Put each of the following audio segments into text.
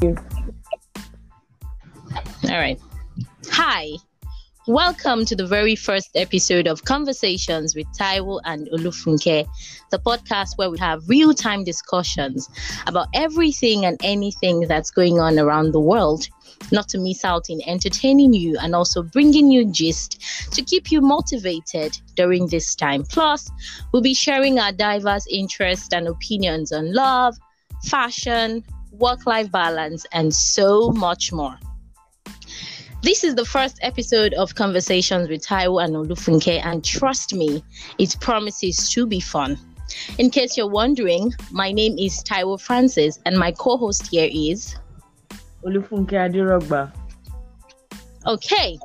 All right. Hi. Welcome to the very first episode of Conversations with Taiwo and Olufunke, the podcast where we have real time discussions about everything and anything that's going on around the world, not to miss out in entertaining you and also bringing you gist to keep you motivated during this time. Plus, we'll be sharing our diverse interests and opinions on love, fashion, work life balance, and so much more. This is the first episode of Conversations with Taiwo and Olufunke, and trust me, it promises to be fun. In case you're wondering, my name is Taiwo Francis, and my co host here is Olufunke Adirogba. Okay,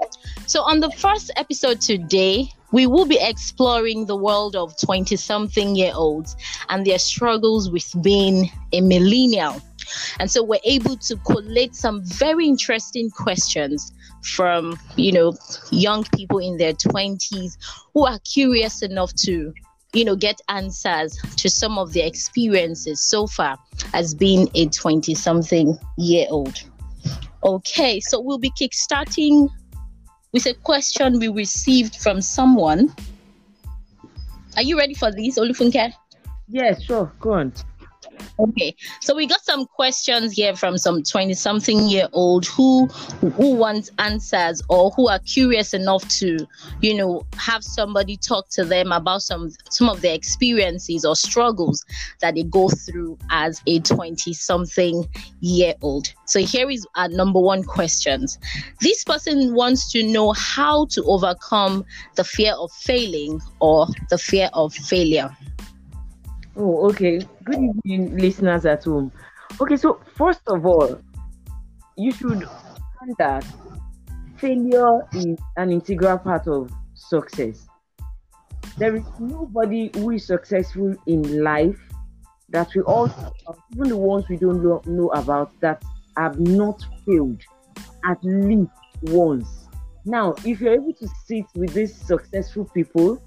so on the first episode today, we will be exploring the world of 20 something year olds and their struggles with being a millennial. And so we're able to collate some very interesting questions from, you know, young people in their 20s who are curious enough to, you know, get answers to some of their experiences so far as being a 20 something year old. Okay, so we'll be kickstarting with a question we received from someone. Are you ready for this, Olufunke? Yes, sure. Go on. Okay, so we got some questions here from some 20 something year old who who want answers or who are curious enough to, you know, have somebody talk to them about some some of their experiences or struggles that they go through as a 20 something year old. So here is our number one questions. This person wants to know how to overcome the fear of failing or the fear of failure. Oh, okay. Good evening, listeners at home. Okay, so first of all, you should understand that failure is an integral part of success. There is nobody who is successful in life that we all, even the ones we don't know, know about, that have not failed at least once. Now, if you're able to sit with these successful people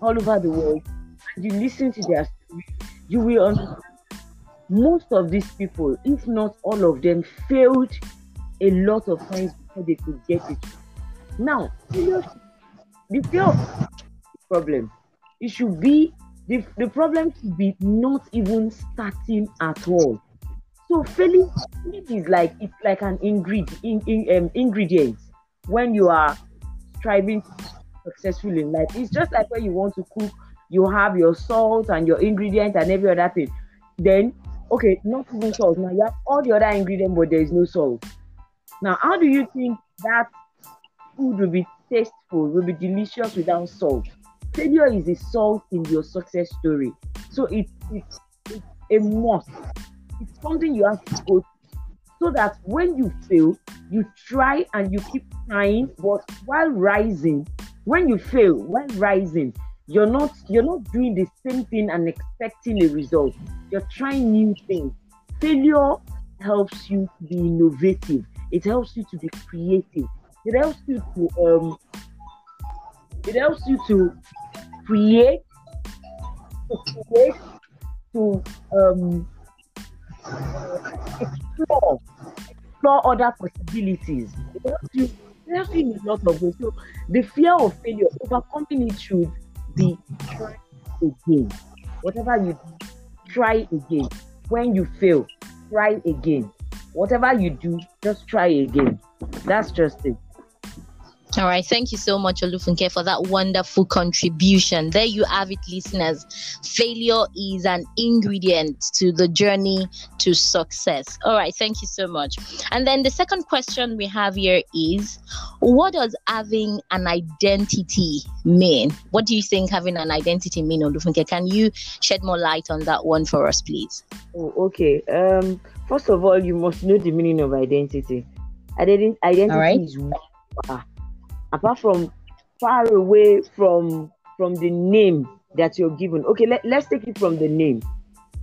all over the world, and you listen to their you will understand most of these people, if not all of them, failed a lot of times before they could get it. Now, the of problem, it should be the, the problem should be not even starting at all. So failing, is like it's like an ingredient in, in, um, ingredient when you are striving to be successful in life. It's just like when you want to cook you have your salt and your ingredient and every other thing. Then, okay, not even salt. Now you have all the other ingredients, but there is no salt. Now, how do you think that food will be tasteful, will be delicious without salt? Failure is the salt in your success story. So it, it's, it's a must. It's something you have to go so that when you fail, you try and you keep trying, but while rising, when you fail, while rising, you're not you're not doing the same thing and expecting a result. You're trying new things. Failure helps you be innovative. It helps you to be creative. It helps you to um it helps you to create to create to um explore explore other possibilities. It helps you it helps you in a lot of ways. So the fear of failure overcoming it should be try again. Whatever you do, try again. When you fail, try again. Whatever you do, just try again. That's just it. All right. Thank you so much, Olufunke, for that wonderful contribution. There you have it, listeners. Failure is an ingredient to the journey to success. All right. Thank you so much. And then the second question we have here is what does having an identity mean? What do you think having an identity mean, Olufunke? Can you shed more light on that one for us, please? Oh, okay. Um, first of all, you must know the meaning of identity. Identity, right. is apart from far away from from the name that you're given okay let, let's take it from the name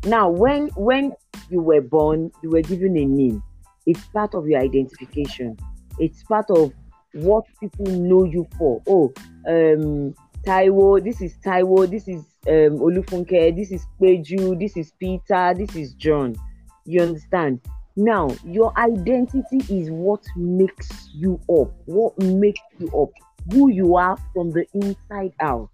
now when when you were born you were given a name it's part of your identification it's part of what people know you for. Oh um taiwo this is taiwo this is um olufunke this is peju this is peter this is john. You understand? Now, your identity is what makes you up, what makes you up, who you are from the inside out.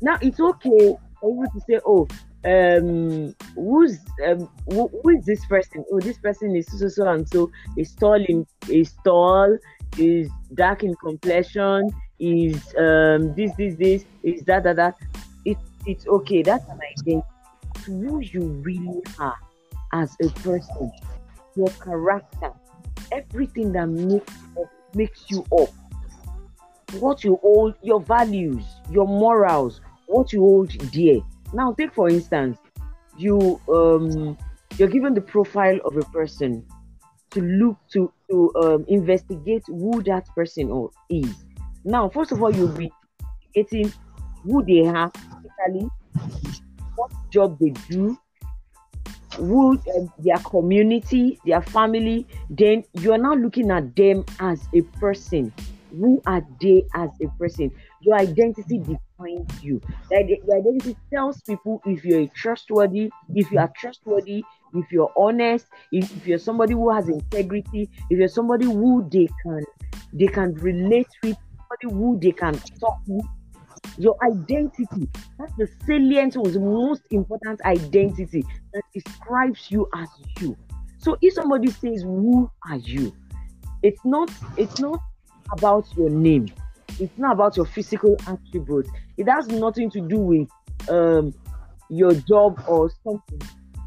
Now, it's okay for you to say, oh, um who's um who, is this person? Oh this person is so so and so is tall in is tall is dark in complexion is um this this this is that that that. It's it's okay. That's an identity. Who you really are as a person your character everything that makes makes you up what you hold your values your morals what you hold dear. Now, take for instance, you um you're given the profile of a person to look to to um, investigate who that person is. Now, first of all, you'll be getting who they are physically, what job they do, who um, their community, their family. Then you are now looking at them as a person. Who are they as a person? Your identity defines you. Your identity tells people if you're trustworthy, if you are trustworthy, if you're honest, if, if you're somebody who has integrity, if you're somebody who they can they can relate with, somebody who they can talk with. Your identity, that's the salient was the most important identity that describes you as you. So if somebody says, Who are you? It's not it's not about your name it's not about your physical attributes. It has nothing to do with um, your job or something.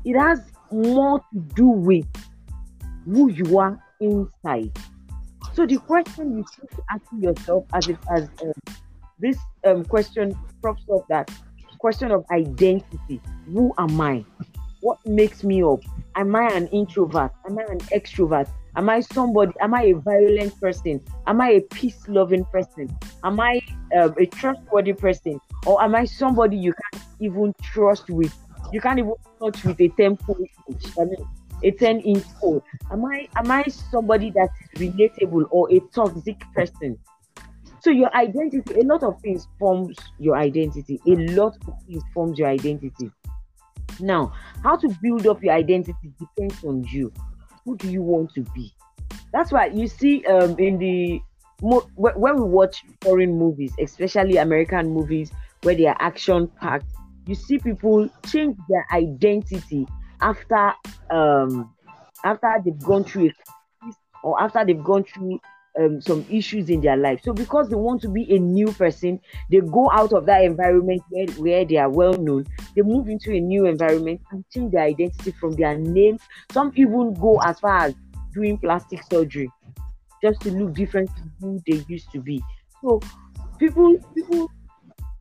It has more to do with who you are inside. So the question you should be asking yourself, as if as um, this um, question props up that question of identity: Who am I? What makes me up? Am I an introvert? Am I an extrovert? Am I somebody? Am I a violent person? Am I a peace loving person? Am I uh, a trustworthy person? Or am I somebody you can't even trust with? You can't even touch with a 10 inch, I mean, a 10 inch pole. Am I am I somebody that is relatable or a toxic person? So your identity, a lot of things forms your identity. A lot of things forms your identity. Now, how to build up your identity depends on you who do you want to be? That's why you see um, in the when we watch foreign movies, especially American movies where they are action packed, you see people change their identity after um, after they've gone through a or after they've gone through um, some issues in their life. So because they want to be a new person, they go out of that environment where, where they are well known. They move into a new environment and change their identity from their name. Some even go as far as doing plastic surgery just to look different to who they used to be. So people people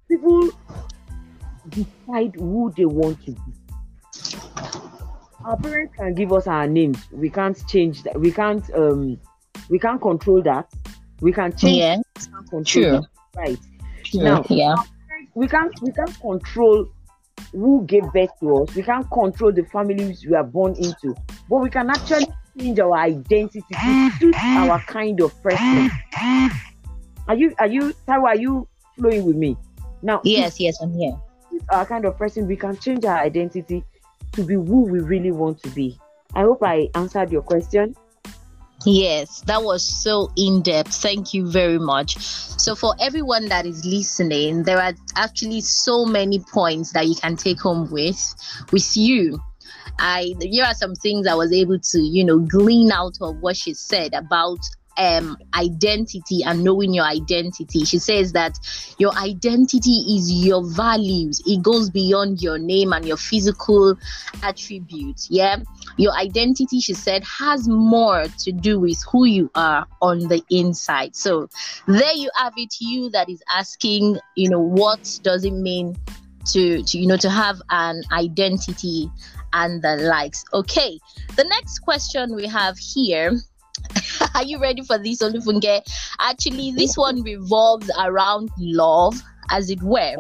people decide who they want to be. Our parents can give us our names. We can't change that. We can't um we can't control that. We can change. Yeah. Can True. Right. True. Now, yeah. We can't we can't control who gave birth to us. We can't control the families we are born into, but we can actually change our identity to suit our kind of person. Are you are you Taiwo, are you flowing with me? Now Yes, yes, I'm here. Our kind of person, we can change our identity to be who we really want to be. I hope I answered your question. Yes, that was so in depth. Thank you very much. So, for everyone that is listening, there are actually so many points that you can take home with with you. I here are some things I was able to, you know, glean out of what she said about um, identity and knowing your identity. She says that your identity is your values, it goes beyond your name and your physical attributes. Yeah, your identity, she said, has more to do with who you are on the inside. So, there you have it, you that is asking, you know, what does it mean to, to you know, to have an identity and the likes. Okay, the next question we have here Are you ready for this, Olufunke? Actually, this one revolves around love, as it were.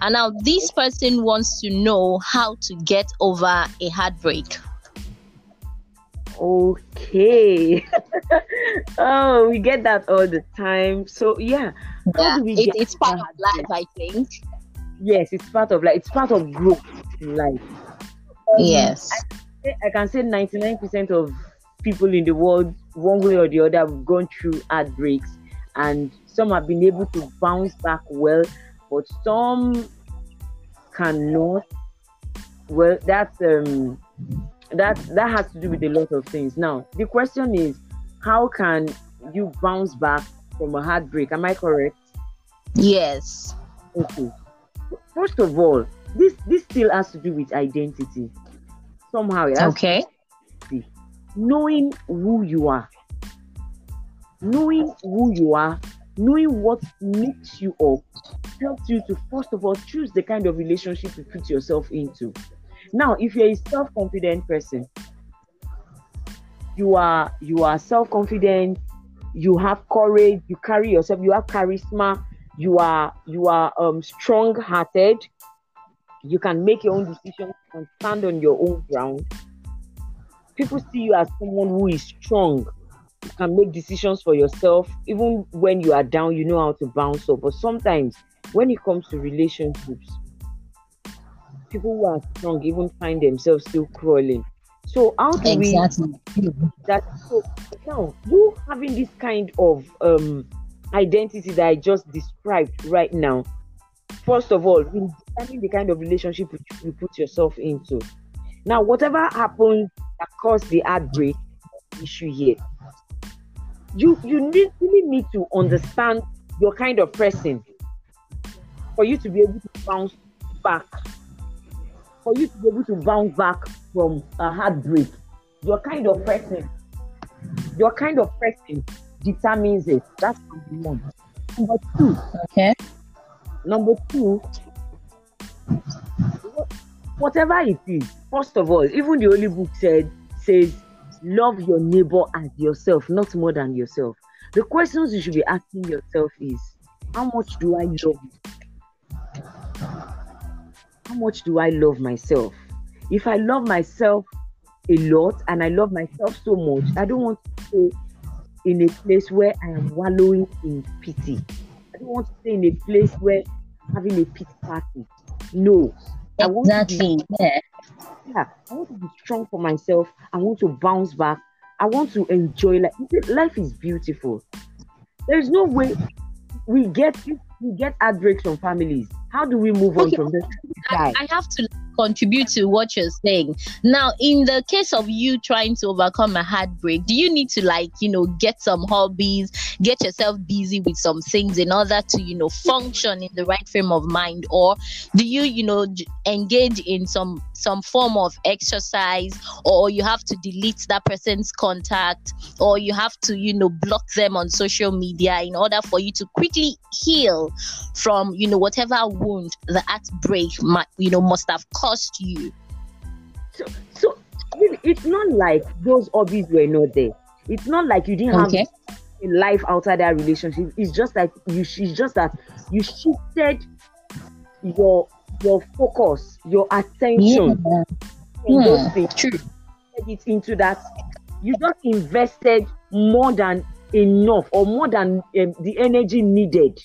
And now this person wants to know how to get over a heartbreak. Okay. oh, we get that all the time. So yeah, yeah it, it's part of life, I think. Yes, it's part of like it's part of growth in life. Um, yes. say I can say 99% of people in the world, one way or the other, we've gone through heartbreaks, and some have been able to bounce back well, but some cannot. Well, that's um, that that has to do with a lot of things. Now, the question is, how can you bounce back from a heartbreak? Am I correct? Yes. Okay. First of all, this this still has to do with identity. Somehow, it has Okay. Knowing who you are, knowing who you are, knowing what makes you up, helps you to first of all choose the kind of relationship you put yourself into. Now, if you're a self-confident person, you are you are self-confident, you have courage, you carry yourself, you have charisma, you are you are um strong-hearted, you can make your own decisions and stand on your own ground. People see you as someone who is strong. You can make decisions for yourself. Even when you are down, you know how to bounce up. But sometimes when it comes to relationships, people who are strong even find themselves still crawling. So how do we Exactly. that so now you having this kind of um identity that I just described right now, first of all, in determining the kind of relationship you put yourself into. Now, whatever happens that caused the heartbreak issue here, you you need, really need to understand your kind of person for you to be able to bounce back. For you to be able to bounce back from a heartbreak, your kind of person your kind of person determines it. That's number one. Number two, Okay. number two, whatever it is, first of all, even the Holy Book said says, love your neighbor as yourself, not more than yourself. The questions you should be asking yourself is, how much do I love? How much do I love myself? If I love myself a lot and I love myself so much, I don't want to stay in a place where I am wallowing in pity. I don't want to stay in a place where I'm having a pity party. No. I want to be Exactly. Yeah. yeah, I want to be strong for myself. I want to bounce back. I want to enjoy life. Life is beautiful. There is no way we get we get heartbreaks from families. How do we move on from this? I, I have to contribute to what you're saying. Now, in the case of you trying to overcome a heartbreak, do you need to like, you know, get some hobbies, get yourself busy with some things in order to, you know, function in the right frame of mind, or do you, you know, engage in some some form of exercise, or you have to delete that person's contact, or you have to, you know, block them on social media in order for you to quickly heal from you know whatever wound the heartbreak might you know must have cost you So, so it's not like those hobbies were not there. It's not like you didn't Okay. have a life outside that relationship. It's just like you. It's just that you shifted your your focus, your attention Yeah. on those Hmm, things. true it into that. You just invested more than enough, or more than um, the energy needed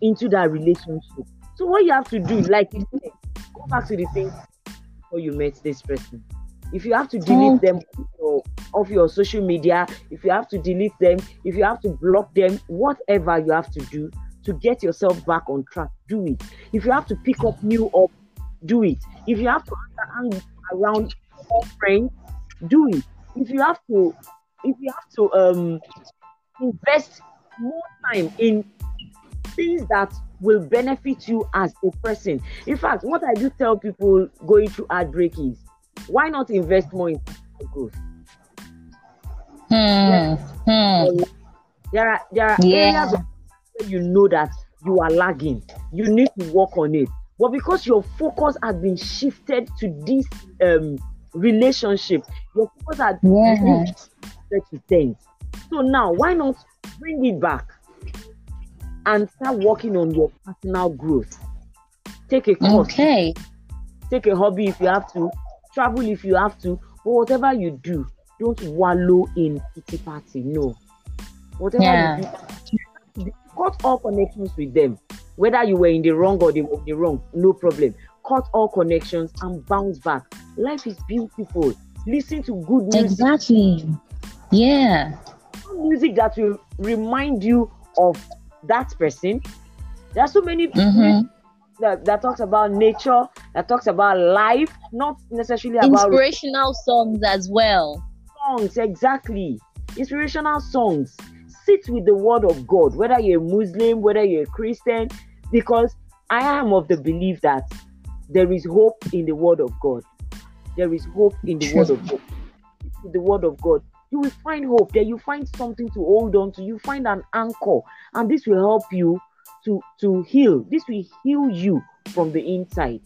into that relationship. So what you have to do, like you said, go back to the things before you met this person. If you have to delete them off your, off your social media, if you have to delete them, if you have to block them, whatever you have to do to get yourself back on track, do it. If you have to pick up new up, do it. If you have to hang around more friends, do it. If you have to, if you have to um invest more time in things that will benefit you as a person. In fact, what I do tell people going through heartbreak is why not invest more in growth? Hmm, hmm. There are there are Yeah. areas where you know that you are lagging. You need to work on it. But because your focus has been shifted to this um relationship, your focus has Yeah. been shifted to things. So now why not bring it back and start working on your personal growth? Take a course, okay take a hobby if you have to, travel if you have to, but whatever you do, don't wallow in pity party. No. Whatever Yeah. you do, cut all connections with them. Whether you were in the wrong or in the wrong, no problem. cut all connections and bounce back. Life is beautiful. Listen to good music. Exactly. Yeah. Music that will remind you of that person. There are so many Mhm. that, that talks about nature, that talks about life, not necessarily about Inspirational songs as well. songs. Exactly. Inspirational songs. Sit with the word of God, whether you're a Muslim, whether you're a Christian, because I am of the belief that there is hope in the word of God. There is hope in the word of God. The word of God, you will find hope. There you find something to hold on to. You find an anchor, and this will help you to to heal. This will heal you from the inside.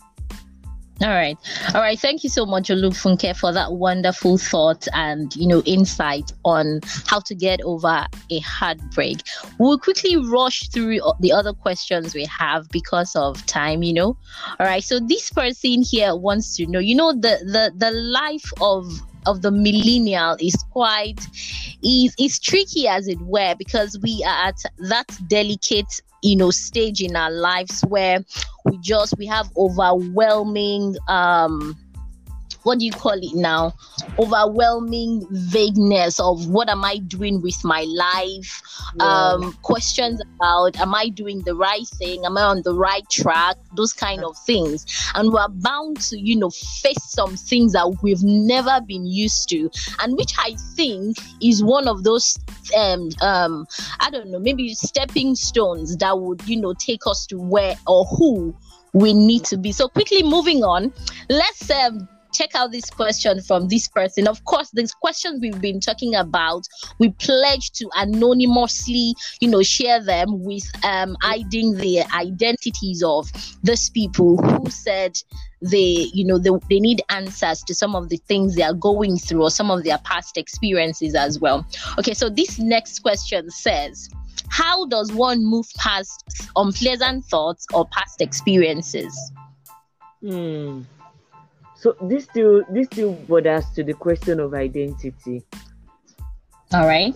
All right. All right. Thank you so much, Olufunke, for that wonderful thought and, you know, insight on how to get over a heartbreak. We'll quickly rush through the other questions we have because of time, you know. All right. So this person here wants to know, you know, the the the life of of the millennial is quite is is tricky as it were because we are at that delicate you know stage in our lives where we just we have overwhelming um what do you call it now? Overwhelming vagueness of what am i doing with my life? Um questions about am i doing the right thing? Am i on the right track? Those kind of things. And we're bound to you know face some things that we've never been used to. And which i think is one of those um um i don't know maybe stepping stones that would you know take us to where or who we need to be. So quickly moving on let's um check out this question from this person. Of course, these questions we've been talking about, we pledge to anonymously, you know, share them with um hiding the identities of those people who said they, you know, they, they need answers to some of the things they are going through or some of their past experiences as well. Okay, so this next question says, how does one move past unpleasant thoughts or past experiences? Hmm. So this still this still borders to the question of identity. All right.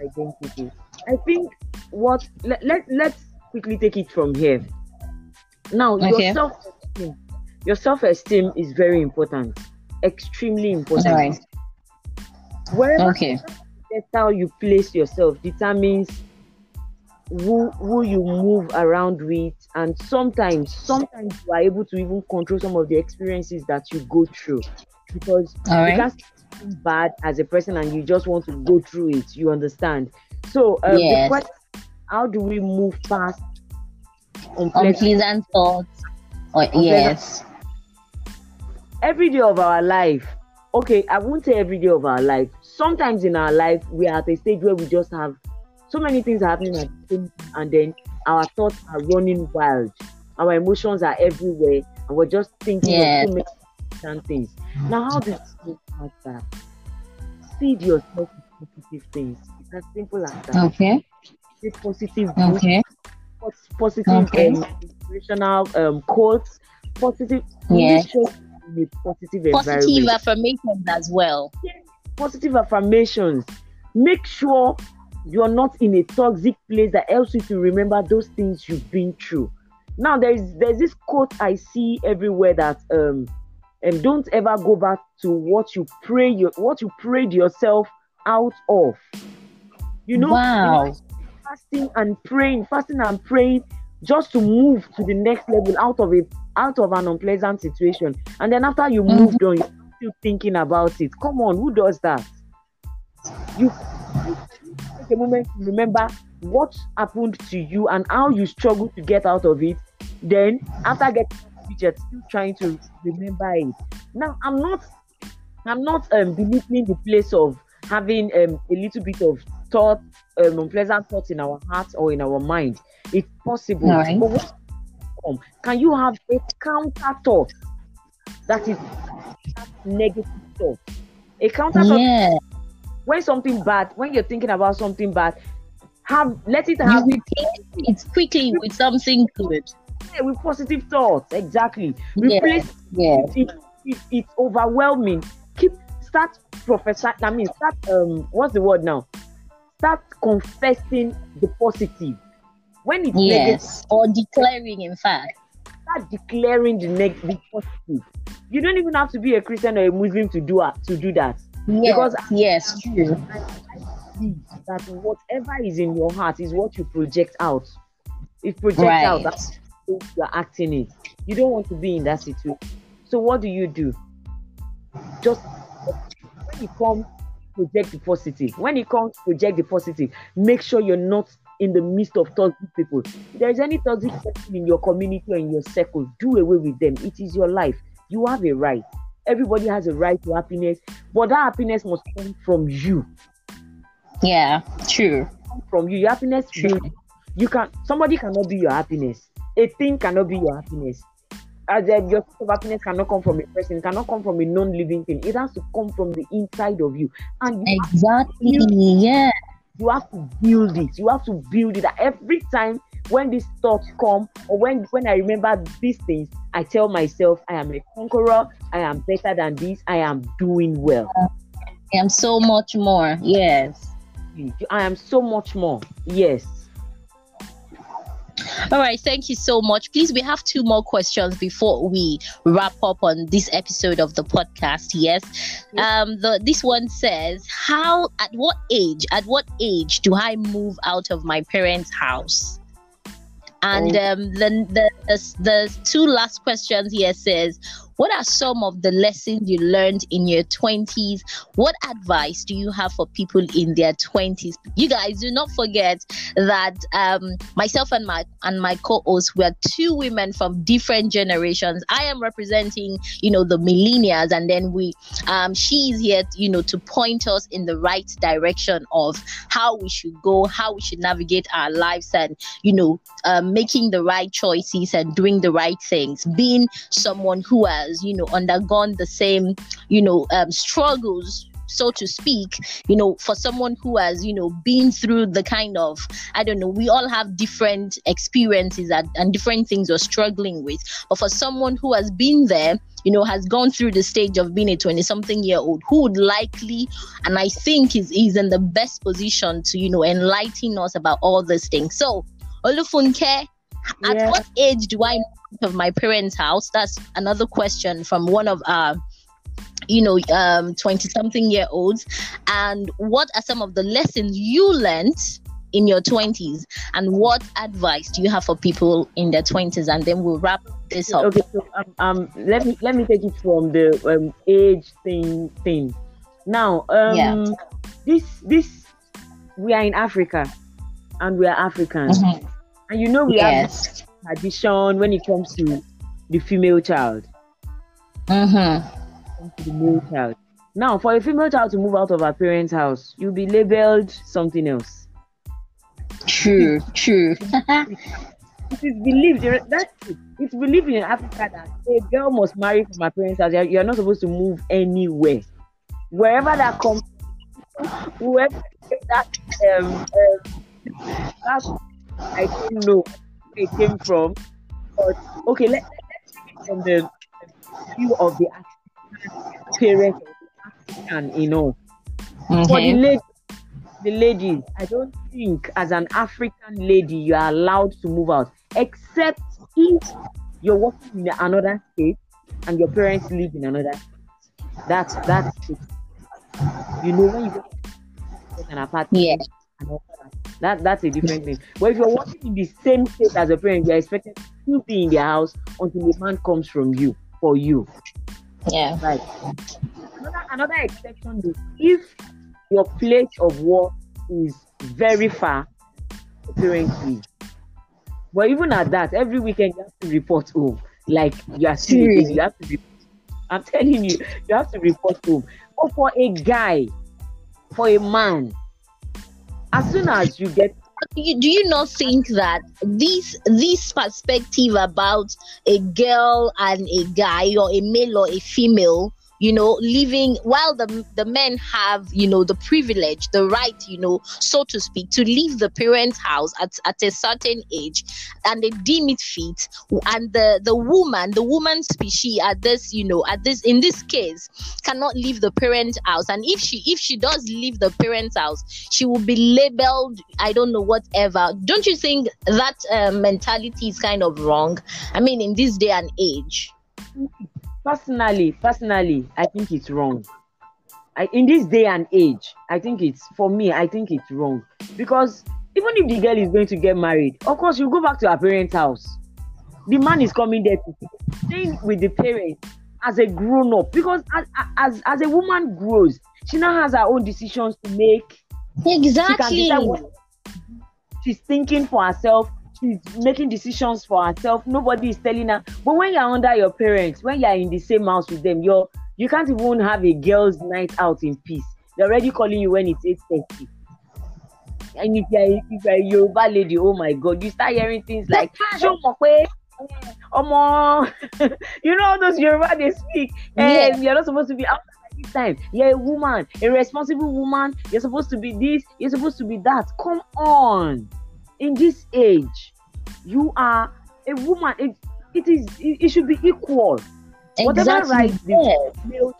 Identity. I think what let, let let's quickly take it from here. Now your self esteem, your self esteem is very important, extremely important. All right. Wherever Okay. that's how you place yourself determines who who you move around with and sometimes sometimes you are able to even control some of the experiences that you go through because All right. can't bad as a person and you just want to go through it you understand so um, Yes. the question how do we move past unpleasant Unpleasant thoughts. Or, yes. every day of our life okay i won't say every day of our life sometimes in our life we are at a stage where we just have so many things happening at the same time and then our thoughts are running wild our emotions are everywhere and we're just thinking Yes. of so many different things now how do you move past that feed yourself with positive things it's as simple as that Okay. Say positive books, Okay. pos- positive Okay. um, inspirational um, quotes positive Yeah. make in a positive Positive affirmations as well. positive affirmations. Make sure you're not in a toxic place that helps you to remember those things you've been through. Now there is there's this quote I see everywhere that um and don't ever go back to what you pray your what you prayed yourself out of. You know, wow. fasting and praying, fasting and praying just to move to the next level out of it, out of an unpleasant situation. And then after you Mhm. moved on, you're still thinking about it. Come on, who does that? You you take a moment to remember what happened to you and how you struggled to get out of it. Then after getting you're still trying to remember it. Now I'm not I'm not um belittling the place of having um a little bit of thought, um, unpleasant thoughts in our heart or in our mind. It's possible. Alright. But what? Can you have a counter thought that is that negative thought? A counter thought Yeah. When something bad, when you're thinking about something bad, have let it You have replace it quickly with something good. yeah, with positive thoughts. Exactly. Yeah. Replace Yeah. it, it, it's overwhelming. Keep start prophesying. I mean, start um, what's the word now? Start confessing the positive. When it's negative, Yes. Or declaring, in fact. start declaring the negative positive. You don't even have to be a Christian or a Muslim to do to do that. Yes, because yes, true. That whatever is in your heart is what you project out. It projects right. out. That's you're acting it. You don't want to be in that situation. So what do you do? Just when you come, project the positive. When it comes, project the positive. Make sure you're not in the midst of toxic people. If there's any toxic person in your community or in your circle, do away with them. It is your life. You have a right. Everybody has a right to happiness, but that happiness must come from you. Yeah, true. From you, your happiness. True. You can. Somebody cannot be your happiness. A thing cannot be your happiness. As a, your sense of happiness cannot come from a person, cannot come from a non-living thing. It has to come from the inside of you. And you exactly, yeah you have to build it you have to build it every time when these thoughts come or when when i remember these things i tell myself i am a conqueror. I am better than this. I am doing well. I am so much more. Yes. I am so much more. Yes. All right, thank you so much. Please, we have two more questions before we wrap up on this episode of the podcast. Yes. Um, the this one says, How at what age, at what age do I move out of my parents' house? And oh. um, then the, the the two last questions here says, what are some of the lessons you learned in your 20s? What advice do you have for people in their 20s? You guys do not forget that um, myself and my and my co-host were two women from different generations. I am representing, you know, the millennials, and then we um, she is here, you know, to point us in the right direction of how we should go, how we should navigate our lives, and you know, um, making the right choices and doing the right things. Being someone who has has you know undergone the same you know um, struggles so to speak you know for someone who has you know been through the kind of i don't know we all have different experiences and, and different things we're struggling with but for someone who has been there you know has gone through the stage of being a 20 something year old who would likely and i think is, is in the best position to you know enlighten us about all these things so olufunke at yeah. what age do I of my parents' house? That's another question from one of our you know um 20 something year olds and what are some of the lessons you learned in your 20s and what advice do you have for people in their 20s and then we'll wrap this up okay so um, um let me let me take it from the um, age thing thing now um yeah. this this we are in africa and we are africans mm-hmm. And you know we yes. have tradition when it comes to the female child. Mm-hmm. To the male child. Now, for a female child to move out of her parents' house, you'll be labeled something else. True, true. it is believed that it's believed in Africa that a girl must marry from her parents' house. You're not supposed to move anywhere, wherever that comes. Whoever that um, um that I don't know it came from. But okay, let, let's take it from the view of the parents African, you know. Mm-hmm. For the lady, the ladies, I don't think as an African lady you are allowed to move out, except if you're working in another state and your parents live in another state. That's that's it. You know when you go to an apartment yeah. and all that that's a different thing. But if you're working in the same state as a parent, you're expected to be in their house until the man comes from you for you. Yeah. Right. Another another exception is if your place of work is very far, leave. But even at that, every weekend you have to report home. Like you are serious, you have to report. I'm telling you, you have to report home. But for a guy, for a man, as soon as you get do you, not think that this this perspective about a girl and a guy or a male or a female you know living while the the men have you know the privilege the right you know so to speak to leave the parents house at, at a certain age and they deem it fit. And the the woman the woman species at this you know at this in this case cannot leave the parent house. And if she if she does leave the parents house she will be labeled i don't know whatever. Don't you think that uh, mentality is kind of wrong? I mean in this day and age personally personally i think it's wrong. I, in this day and age i think it's for me i think it's wrong. Because even if the girl is going to get married of course you go back to her parents house. The man is coming there to stay with the parents as a grown up because as, as as a woman grows she now has her own decisions to make. Exactly. she she's thinking for herself she's making decisions for herself. Nobody is telling her. But when you're under your parents, when you're in the same house with them, you're you can't even have a girls' night out in peace. They're already calling you when it's 8:30. And if you're, if you're a Yoruba lady, oh my god, you start hearing things like Omo, you know those Yoruba they speak, and yeah. you're not supposed to be out at this time. You're a woman, a responsible woman. You're supposed to be this. You're supposed to be that. Come on in this age, you are a woman. It, it is it, it should be equal. Exactly. Whatever right the male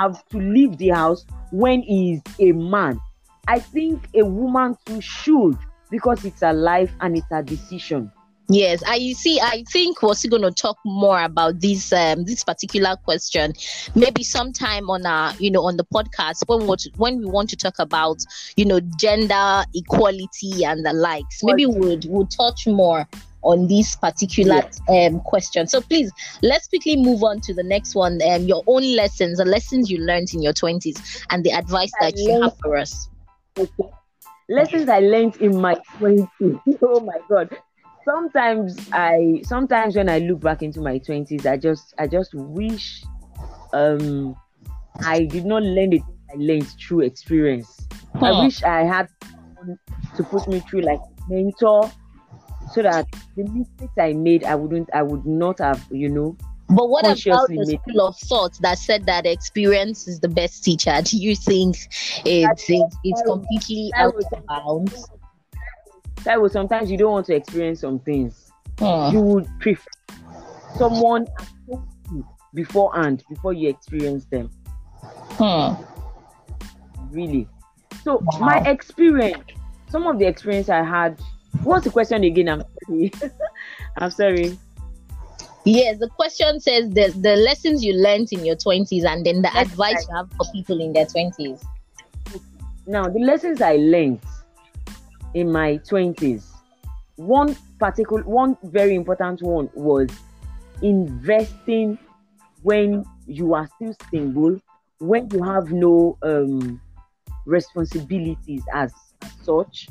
have to leave the house when he is a man, I think a woman too should because it's a life and it's a decision. Yes, I you see. I think we're still going to talk more about this um, this particular question, maybe sometime on our you know on the podcast when we when we want to talk about you know gender equality and the likes. Maybe we'll we'll touch more on this particular um, question. So please let's quickly move on to the next one. Um, your own lessons, the lessons you learned in your twenties, and the advice that you have for us. Okay. Lessons I learned in my twenties. Oh my god sometimes I sometimes when I look back into my twenties, I just I just wish um I did not learn it. I learned through experience. I wish I had to put me through like mentor so that the mistakes I made I wouldn't I would not have, you know, but what about the school of thought that said that experience is the best teacher? Do you think it's it's, it's completely out of bounds? That was sometimes you don't want to experience some things. Uh. You would prefer someone beforehand before you experience them. Hmm. Really. So wow. my experience, some of the experience I had. What's the question again? I'm sorry. I'm sorry. Yes, the question says the the lessons you learned in your twenties, and then the That's advice right. you have for people in their twenties. Now, the lessons I learned in my 20s one particular one very important one was investing when you are still single when you have no um, responsibilities as such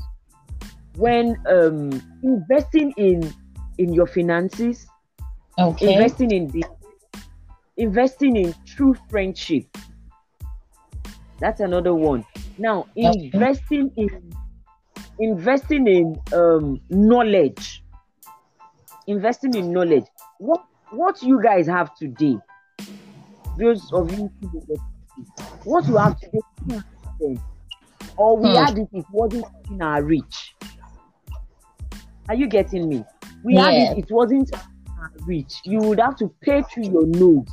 when um, investing in in your finances okay. investing in the investing in true friendship that's another one now okay. investing in investing in um, knowledge investing in knowledge what what you guys have today those of you what you have today or we hmm. had it it wasn't in our reach are you getting me we yeah. had it it wasn't our reach you would have to pay through your nose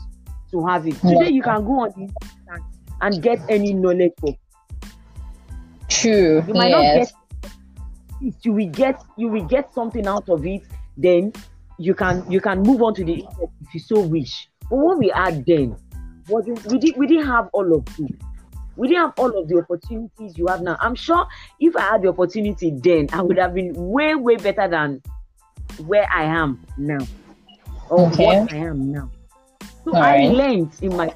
to have it today yeah. you can go on the internet and get any knowledge for true you might yes. You will get you will get something out of it then you can you can move on to the internet if you so wish but what we had then wasn't we did we didn't have all of it we didn't have all of the opportunities you have now i'm sure if i had the opportunity then i would have been way way better than where i am now or okay. what i am now so all i right. learned in my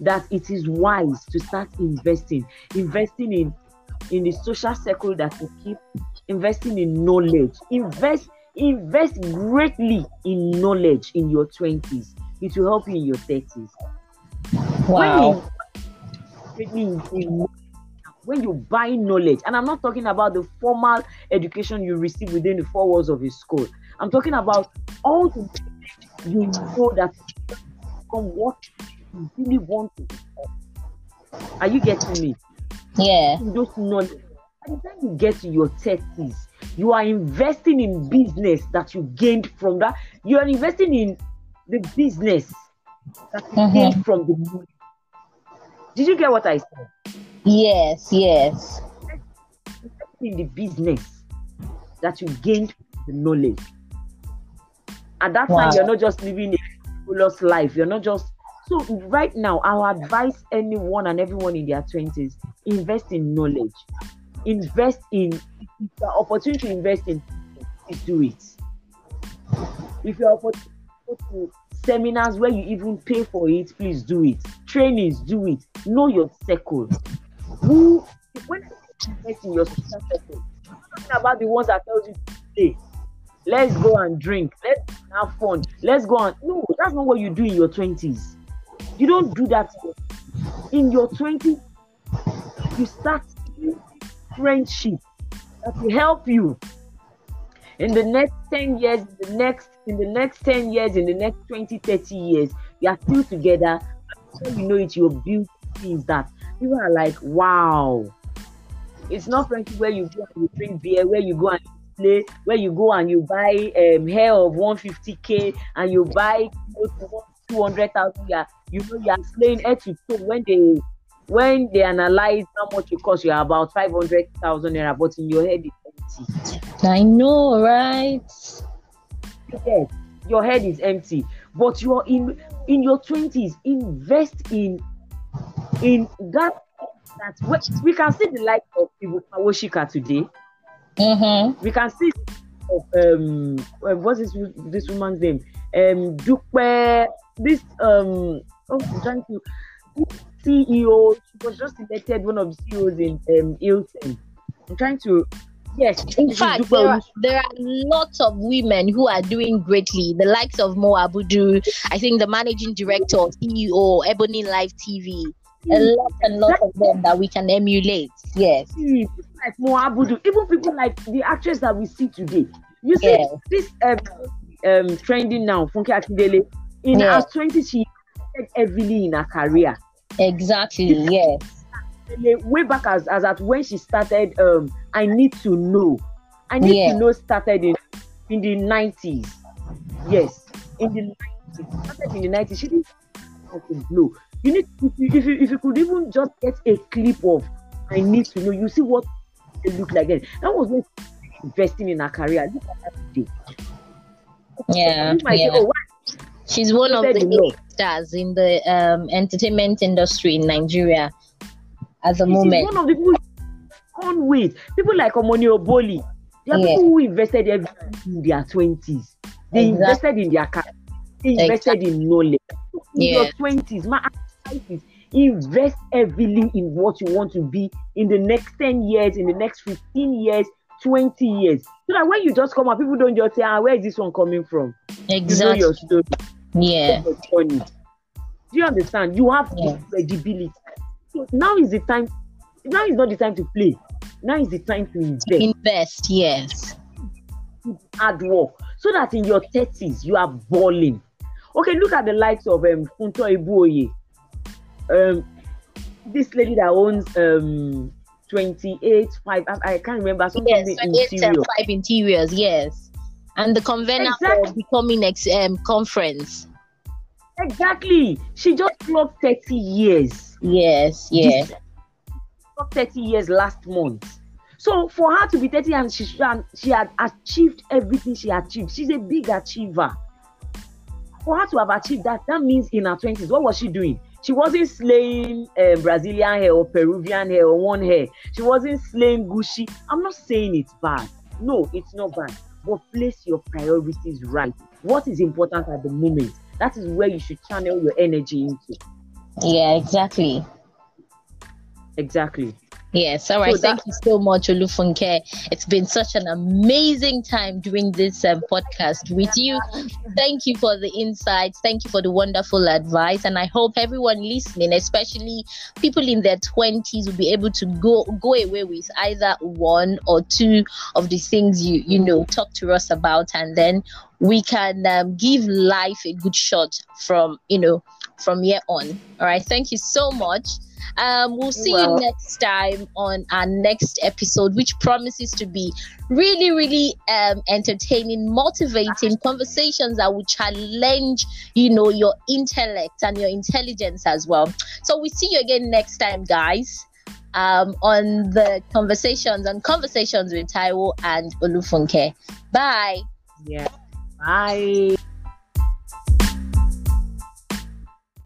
that it is wise to start investing investing in in the social circle that you keep investing in knowledge. Invest invest greatly in knowledge in your 20s it will help you in your 30s wow. when you, when you buy knowledge and i'm not talking about the formal education you receive within the four walls of a school. I'm talking about all the things you know that from what you really want to. Are you getting me? Yeah. Those knowledge. By the time you get to your 30s, you are investing in business that you gained from that. You are investing in the business that you Mhm. gained from the money. Did you get what I said? Yes, yes. in the business that you gained the knowledge. At that Wow. time, you're not just living a fabulous life. You're not just so right now. I'll advise anyone and everyone in their twenties invest in knowledge, invest in the opportunity to invest in. Do it. If you're opportunity to seminars where you even pay for it, please do it. Trainings, do it. Know your circle. Who when invest in your social circle, talking about the ones that tells you to play. Let's go and drink. Let's have fun. Let's go and no, that's not what you do in your twenties. You don't do that in your twenties. You start friendship that will help you. In the next 10 years the next in the next 10 years in the next 20 30 years you are still together. Before you know it you'll build things that people are like wow. It's not friendship where you go and you drink beer where you go and play where you go and you buy um, hair of 150k and you buy clothes for 200,000 yeah. You know you are slaying head to toe when they when they analyze how much it costs you are about 500,000 naira but in your head it's empty. I know, right? yes your head is empty. But you're in in your 20s invest in in that that we- we can see the light of Ibukun Awosika today. Mm-hmm. we can see of um uh, what's this this woman's name um Dupe this um oh I'm trying to CEO she was just elected one of the CEOs in um Hilton I'm trying to yes In fact, there are, there are lots of women who are doing greatly. The likes of Mo Abudu, I think the managing director, CEO, EbonyLife TV. A lot and lot of them that we can emulate. Yes. like Mo Abudu, even people like the actress that we see today. You see Yeah. this um, um trending now, Funke Akindele. In Yeah. her 20s, she invested heavily in her career. Exactly. Yes. Way back as, as at when she started, um, I need to know. I need Yeah. to know started in in the 90s. Yes, in the 90s. Started in the 90s. She didn't blow. You need if you, if you if you could even just get a clip of I need to know, you see what they look like then. That was when investing in her career. Look at that today. Yeah. Yeah. say, oh, She's one of the no? stars in the um, entertainment industry in Nigeria at the She's moment. one of the people on with people like Omoni Oboli. There are Yeah. people who invested everything in their twenties. They Exactly. invested in their career. They invested in knowledge. In Yeah. your twenties, my advice is invest heavily in what you want to be in the next 10 years, in the next 15 years, 20 years. So that when you just come out, people don't just say, ah, where is this one coming from? You know Exactly. your story, Yeah. journey. Do you understand? You have Yeah. credibility. So now is the time. Now is not the time to play. Now is the time to invest, Invest. Yes. hard work, so that in your thirties you are balling. Okay, look at the likes of um Funto Ibuoye. Um, this lady that owns um 28 5 I, I can't remember something Yes. 28 interior. five interiors. Yes. And the convener for Exactly. becoming ex um, conference. Exactly. She just clocked 30 years. Yes. Yes. clocked 30 years last month. So for her to be 30 and she and she had achieved everything she achieved, she's a big achiever. For her to have achieved that, that means in her 20s, what was she doing? She wasn't slaying uh, Brazilian hair or Peruvian hair or one hair. She wasn't slaying Gucci. I'm not saying it's bad. No, it's not bad. But place your priorities right. What is important at the moment? That is where you should channel your energy into. Yeah. Exactly. Exactly. Yes, all right. So that- Thank you so much, Olufunke. It's been such an amazing time doing this um, podcast with you. Thank you for the insights. Thank you for the wonderful advice. And I hope everyone listening, especially people in their 20s, will be able to go go away with either one or two of the things you you know talk to us about, and then we can um, give life a good shot from you know from here on. All right. Thank you so much. Um, we'll see well. you next time on our next episode, which promises to be really, really um, entertaining, motivating conversations that will challenge, you know, your intellect and your intelligence as well. So we see you again next time, guys. Um, on the conversations and conversations with Taiwo and Olufunke. Bye. Yeah. Bye.